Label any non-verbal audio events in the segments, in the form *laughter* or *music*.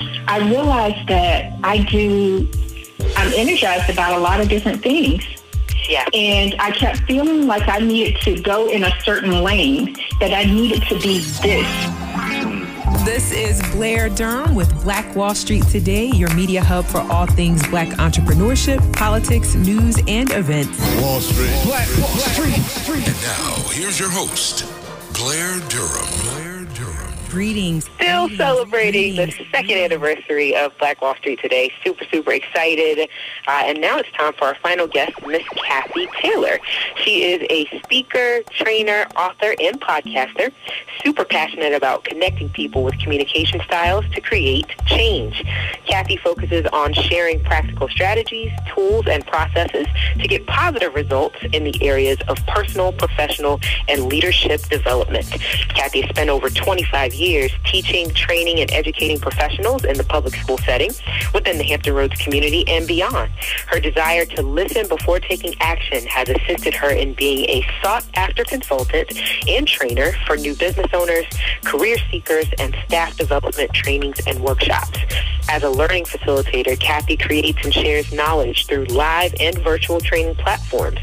I realized that I do, I'm energized about a lot of different things. Yeah. And I kept feeling like I needed to go in a certain lane, that I needed to be this. This is Blair Durham with Black Wall Street Today, your media hub for all things black entrepreneurship, politics, news, and events. Wall Street. Black Wall Street. And now, here's your host, Blair Durham. Greetings. Still greetings, celebrating the second anniversary of Black Wall Street today. Super, super excited. Uh, and now it's time for our final guest, Miss Kathy Taylor. She is a speaker, trainer, author, and podcaster. Super passionate about connecting people with communication styles to create change. Kathy focuses on sharing practical strategies, tools, and processes to get positive results in the areas of personal, professional, and leadership development. Kathy has spent over 25 years teaching, training, and educating professionals in the public school setting within the Hampton Roads community and beyond. Her desire to listen before taking action has assisted her in being a sought-after consultant and trainer for new business owners, career seekers, and staff development trainings and workshops. As a learning facilitator, Kathy creates and shares knowledge through live and virtual training platforms,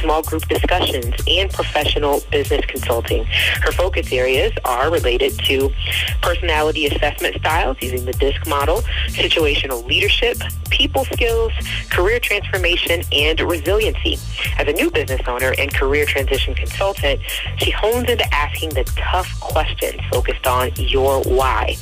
small group discussions, and professional business consulting. Her focus areas are related to personality assessment styles using the DISC model, situational leadership, people skills, career transformation, and resiliency. As a new business owner and career transition consultant, she hones into asking the tough questions focused on your why.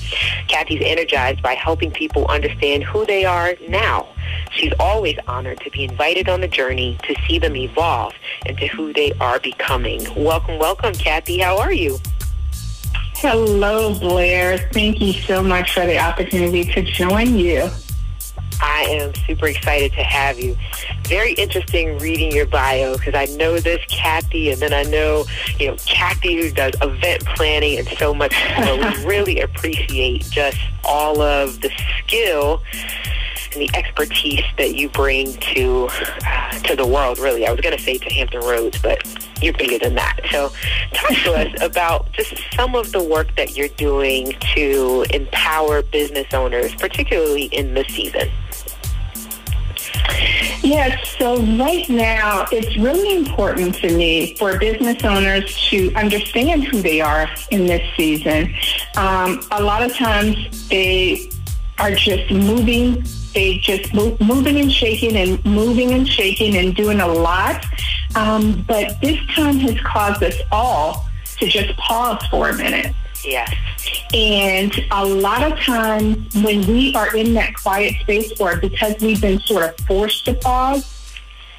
Kathy's energized by helping people understand who they are now. She's always honored to be invited on the journey to see them evolve into who they are becoming. Welcome, welcome, Kathy. How are you? Hello, Blair. Thank you so much for the opportunity to join you. I am super excited to have you. Very interesting reading your bio because I know this Kathy, and then I know you know Kathy who does event planning and so much. So we *laughs* really appreciate just all of the skill and the expertise that you bring to uh, to the world. Really, I was going to say to Hampton Roads, but you're bigger than that. So, talk to us *laughs* about just some of the work that you're doing to empower business owners, particularly in this season. Yes, so right now it's really important to me for business owners to understand who they are in this season. Um, a lot of times they are just moving, they just move, moving and shaking and moving and shaking and doing a lot. Um, but this time has caused us all to just pause for a minute. Yes. And a lot of times when we are in that quiet space or because we've been sort of forced to pause,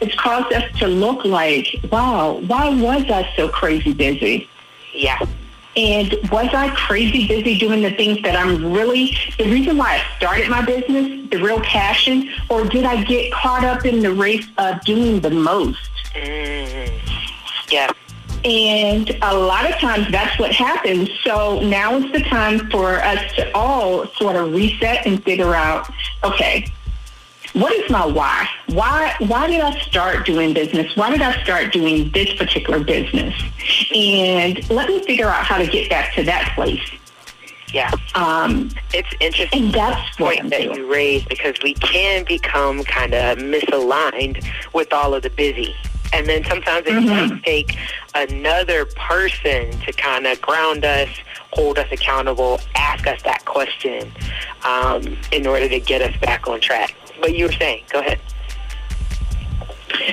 it's caused us to look like, wow, why was I so crazy busy? Yeah. And was I crazy busy doing the things that I'm really, the reason why I started my business, the real passion, or did I get caught up in the race of doing the most? Mm. Yeah. And a lot of times that's what happens. So now is the time for us to all sort of reset and figure out, okay, what is my why? Why why did I start doing business? Why did I start doing this particular business? And let me figure out how to get back to that place. Yeah. Um, It's interesting. and that's point that you raised because we can become kind of misaligned with all of the busy. And then sometimes it Mhm. can take another person to kind of ground us, hold us accountable, ask us that question um, in order to get us back on track. But you were saying, go ahead.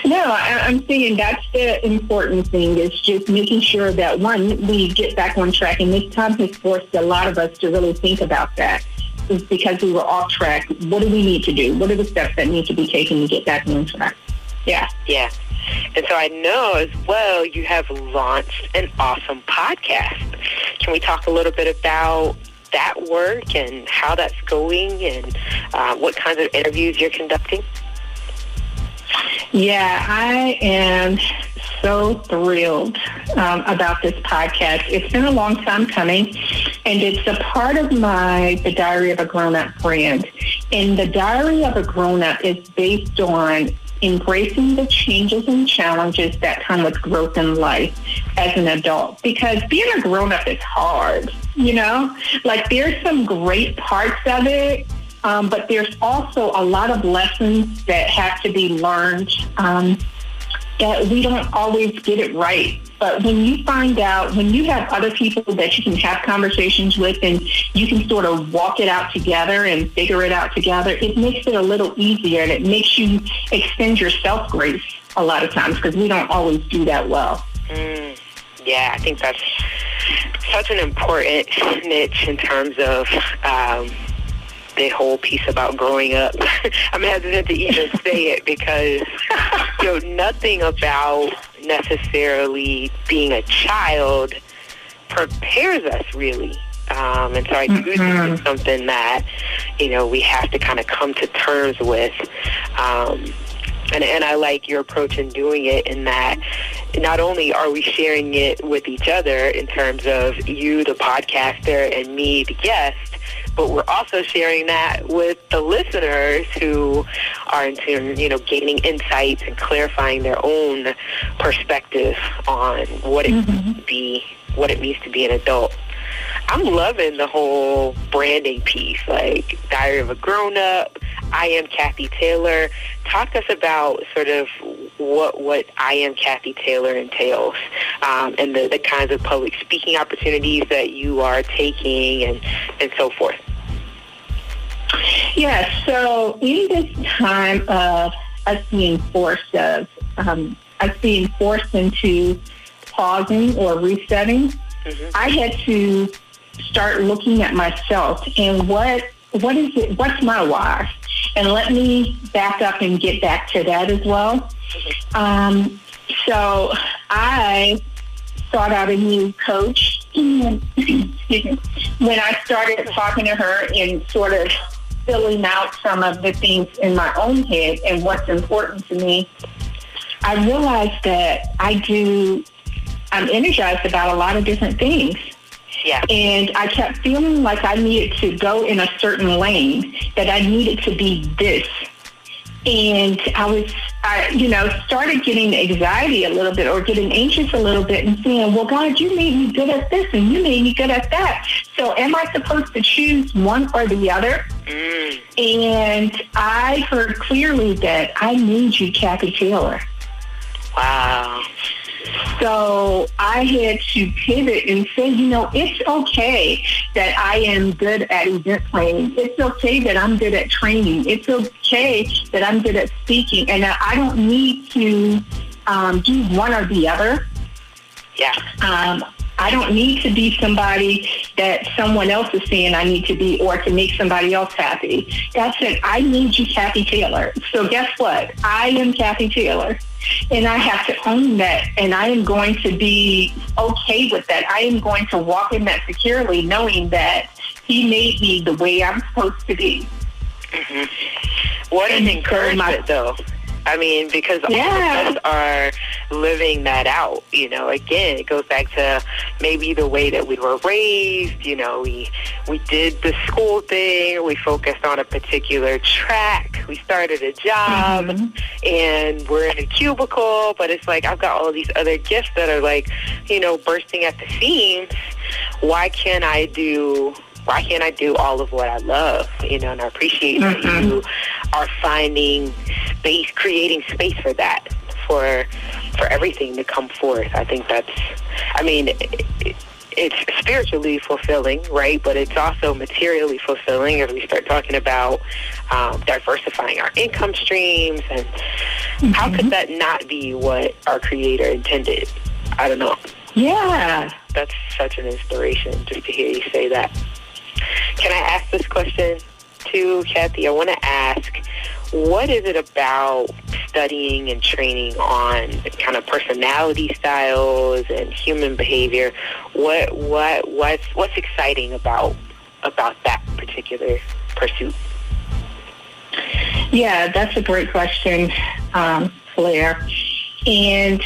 No, I, I'm saying that's the important thing is just making sure that one, we get back on track. And this time has forced a lot of us to really think about that. It's because we were off track. What do we need to do? What are the steps that need to be taken to get back on track? Yeah. Yeah. And so I know as well you have launched an awesome podcast. Can we talk a little bit about that work and how that's going and uh, what kinds of interviews you're conducting? Yeah, I am so thrilled um, about this podcast. It's been a long time coming, and it's a part of my The Diary of a Grown Up brand. And The Diary of a Grown Up is based on embracing the changes and challenges that come with growth in life as an adult. Because being a grown up is hard, you know? Like there's some great parts of it, um, but there's also a lot of lessons that have to be learned um, that we don't always get it right. But when you find out, when you have other people that you can have conversations with and you can sort of walk it out together and figure it out together, it makes it a little easier and it makes you extend your self grace a lot of times because we don't always do that well. Mm, yeah, I think that's such an important niche in terms of um, the whole piece about growing up. *laughs* I'm hesitant to even *laughs* say it because you know nothing about necessarily being a child prepares us really. Um, and so I do think Mm-hmm. it's something that you know we have to kind of come to terms with. Um, and, and I like your approach in doing it in that not only are we sharing it with each other in terms of you, the podcaster, and me, the guest, but we're also sharing that with the listeners who are in turn, you know, gaining insights and clarifying their own perspective on what it mm-hmm. to be what it means to be an adult. I'm loving the whole branding piece, like Diary of a Grown Up. I am Kathy Taylor. Talk to us about sort of what what I am Kathy Taylor entails, um, and the, the kinds of public speaking opportunities that you are taking, and and so forth. Yeah, so in this time of us being forced of um, us being forced into pausing or resetting, I had to start looking at myself and what what is it what's my why? And let me back up and get back to that as well. Um, so I sought out a new coach *clears throat* when I started talking to her and sort of filling out some of the things in my own head and what's important to me, I realized that I do, I'm energized about a lot of different things. Yeah. And I kept feeling like I needed to go in a certain lane, that I needed to be this. And I was, I, you know, started getting anxiety a little bit or getting anxious a little bit and saying, well, God, you made me good at this and you made me good at that. So am I supposed to choose one or the other? Mm. And I heard clearly that I need you, Kathy Taylor. Wow. So I had to pivot and say, you know, it's okay that I am good at event planning. It's okay that I'm good at training. It's okay that I'm good at speaking and that I don't need to um, do one or the other. Yeah. Um, I don't need to be somebody that someone else is saying I need to be or to make somebody else happy. That's it. I need you, Kathy Taylor. So guess what? I am Kathy Taylor. And I have to own that. And I am going to be okay with that. I am going to walk in that securely knowing that he made me the way I'm supposed to be. Mm-hmm. What an encouragement, my- though. I mean, because all of us are living that out. You know, again, it goes back to maybe the way that we were raised. You know, we we did the school thing. We focused on a particular track. We started a job, mm-hmm. and we're in a cubicle. But it's like I've got all these other gifts that are like, you know, bursting at the seams. Why can't I do? Why can't I do all of what I love? You know, and I appreciate that mm-hmm. you are finding space, creating space for that, for for everything to come forth. I think that's. I mean. It, it's spiritually fulfilling, right? But it's also materially fulfilling as we start talking about um, diversifying our income streams. And how could that not be what our Creator intended? I don't know. Yeah. That's such an inspiration just to hear you say that. Can I ask this question to Kathy? I want to ask, what is it about studying and training on kind of personality styles and human behavior? What what what's what's exciting about about that particular pursuit? Yeah, that's a great question, um. And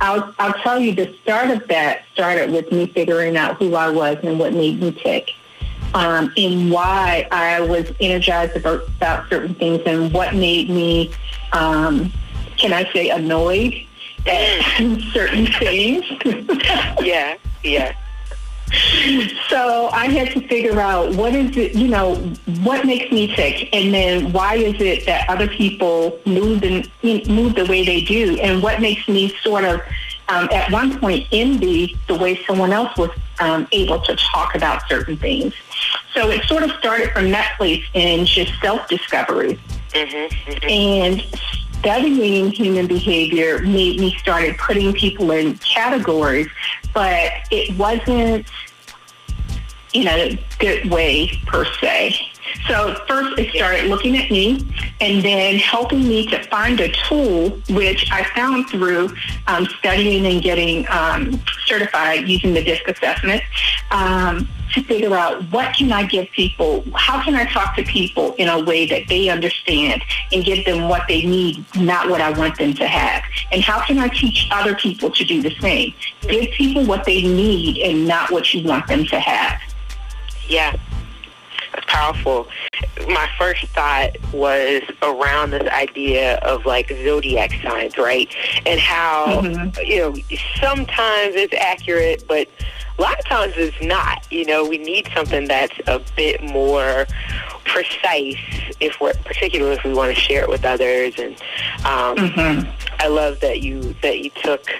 I'll, I'll tell you the start of that started with me figuring out who I was and what made me tick. Um, in why I was energized about, about certain things and what made me, um, can I say, annoyed at *laughs* certain things. *laughs* yeah, yeah. So I had to figure out what is it, you know, what makes me tick, and then why is it that other people move and move the way they do, and what makes me sort of um, at one point envy the way someone else was um, able to talk about certain things. So it sort of started from that place in just self-discovery. Mm-hmm, mm-hmm. And studying human behavior made me started putting people in categories, but it wasn't in a good way per se. So first it started looking at me and then helping me to find a tool, which I found through um, studying and getting um, certified using the DISC assessment, um, to figure out what can I give people, how can I talk to people in a way that they understand and give them what they need, not what I want them to have. And how can I teach other people to do the same? Give people what they need and not what you want them to have. Yeah, That's powerful. My first thought was around this idea of like zodiac signs, right? And how, mm-hmm. you know, sometimes it's accurate, but a lot of times it's not. You know, we need something that's a bit more precise if we're particularly if we want to share it with others and um, mm-hmm. I love that you that you took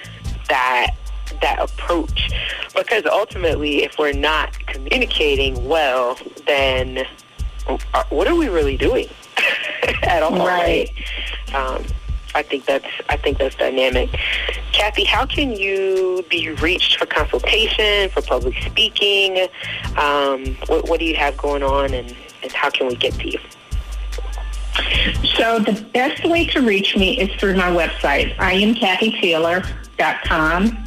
that that approach because ultimately if we're not communicating well then uh, what are we really doing *laughs* at all right, right? Um, I think that's I think that's dynamic. Kathy, how can you be reached for consultation, for public speaking? Um, what, what do you have going on, and, and how can we get to you? So the best way to reach me is through my website. I am KathyTaylor.com.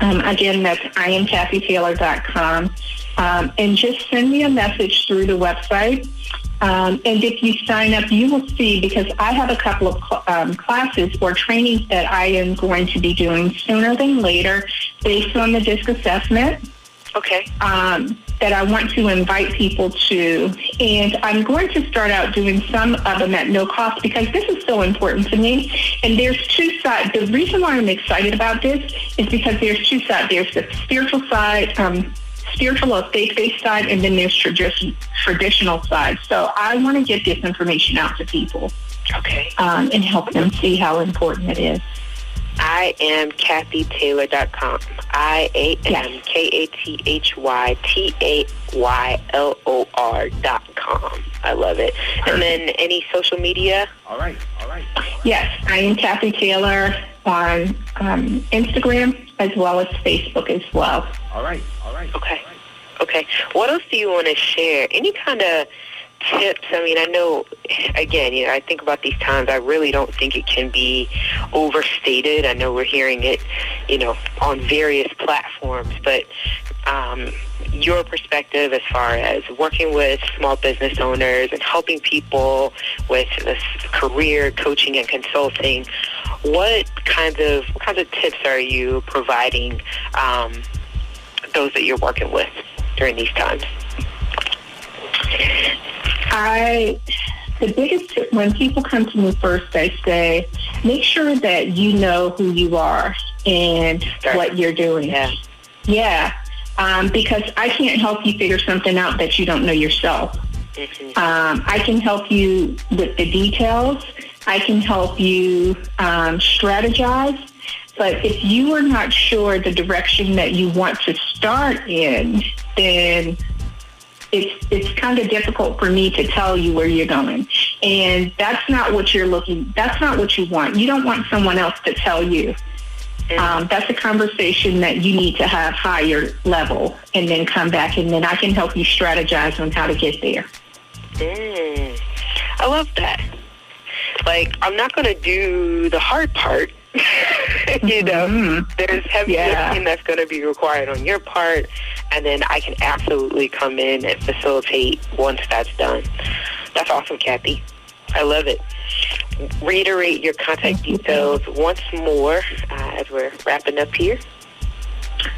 Um, again, that's I am KathyTaylor.com. Um, and just send me a message through the website. Um, and if you sign up, you will see because I have a couple of cl- um, classes or trainings that I am going to be doing sooner than later based on the DISC assessment. Okay. Um, that I want to invite people to. And I'm going to start out doing some of them at no cost because this is so important to me. And there's two sides. The reason why I'm excited about this is because there's two sides. There's the spiritual side, um, spiritual or faith-based side, and then there's tradition, traditional side. So I want to get this information out to people. Okay. Um, and help them see how important it is. I am KathyTaylor.com. I A M K A T H Y T A Y L O R dot com. I love it. Perfect. And then any social media? All right, all right. Yes, I am Kathy Taylor on um, Instagram as well as Facebook as well. All right, all right. Okay. Okay. What else do you want to share? Any kind of tips? I mean, I know, again, you know, I think about these times, I really don't think it can be overstated. I know we're hearing it, you know, on various platforms, but um, your perspective as far as working with small business owners and helping people with this career coaching and consulting, what kinds of what kinds of tips are you providing um, those that you're working with during these times? I the biggest tip when people come to me first, I say, make sure that you know who you are and Start. what you're doing. Yeah. Yeah. Um, because I can't help you figure something out that you don't know yourself. Mm-hmm. Um, I can help you with the details. I can help you um, strategize. But if you are not sure the direction that you want to start in, then it's it's kind of difficult for me to tell you where you're going. And that's not what you're looking that's not what you want. You don't want someone else to tell you. Um, that's a conversation that you need to have higher level and then come back and then i can help you strategize on how to get there. Mm, i love that like i'm not going to do the hard part *laughs* you know, mm-hmm. there's heavy yeah. lifting that's going to be required on your part, and then I can absolutely come in and facilitate once that's done. That's awesome, Kathy. I love it. Reiterate your contact details once more uh, as we're wrapping up here.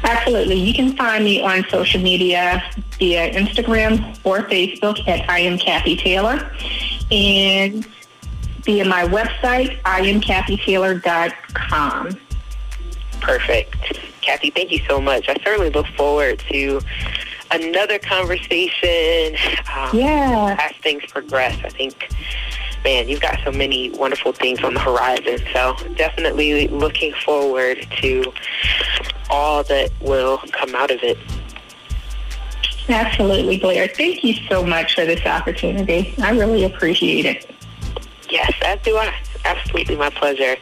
Absolutely. You can find me on social media, via Instagram or Facebook at I am Kathy Taylor. And via my website, iamkathytaylor.com. Perfect. Kathy, thank you so much. I certainly look forward to another conversation um, Yeah. as things progress. I think, man, you've got so many wonderful things on the horizon. So definitely looking forward to all that will come out of it. Absolutely, Blair. Thank you so much for this opportunity. I really appreciate it. Yes, as do I. Absolutely my pleasure.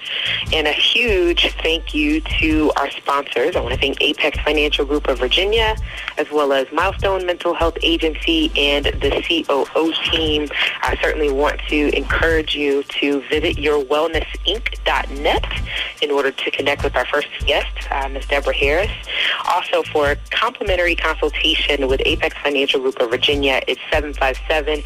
And a huge thank you to our sponsors. I want to thank Apex Financial Group of Virginia, as well as Milestone Mental Health Agency and the COO team. I certainly want to encourage you to visit yourwellnessinc.net in order to connect with our first guest, uh, Ms. Deborah Harris. Also, for a complimentary consultation with Apex Financial Group of Virginia, it's 757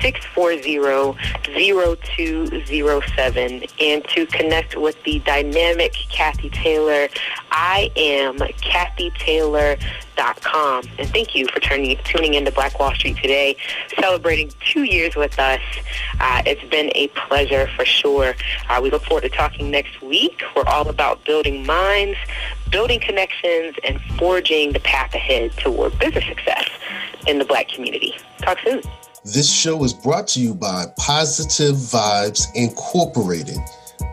640 0207. And to connect with the dynamic Kathy Taylor, I am KathyTaylor.com. And thank you for turning, tuning into Black Wall Street today, celebrating two years with us. Uh, it's been a pleasure for sure. Uh, we look forward to talking next week. We're all about building minds, building connections, and forging the path ahead toward business success in the black community. Talk soon. This show is brought to you by Positive Vibes Incorporated,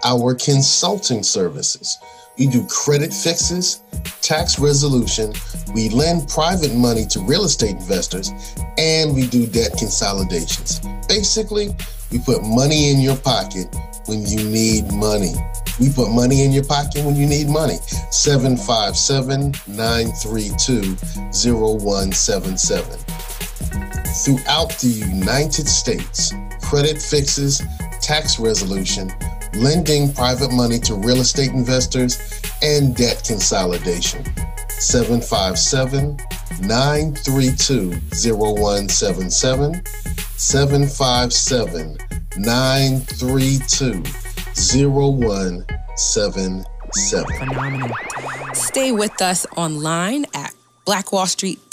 our consulting services. We do credit fixes, tax resolution, we lend private money to real estate investors, and we do debt consolidations. Basically, we put money in your pocket when you need money. We put money in your pocket when you need money. 757 932 0177 throughout the United States. Credit fixes, tax resolution, lending private money to real estate investors, and debt consolidation. 757 932 0177. 757 932 0177. Phenomenal. Stay with us online at Black Wall Street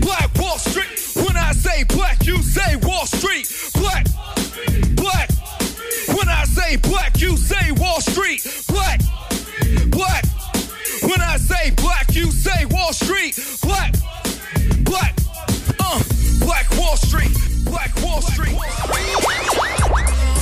black Wall Street. When I say black, you say Wall Street. Black, black. When I say black, you say Wall Street. Black, black. When I say black, you say Wall Street. Black, black. Uh, Black Wall Street. Black Wall Street. Phenomenal.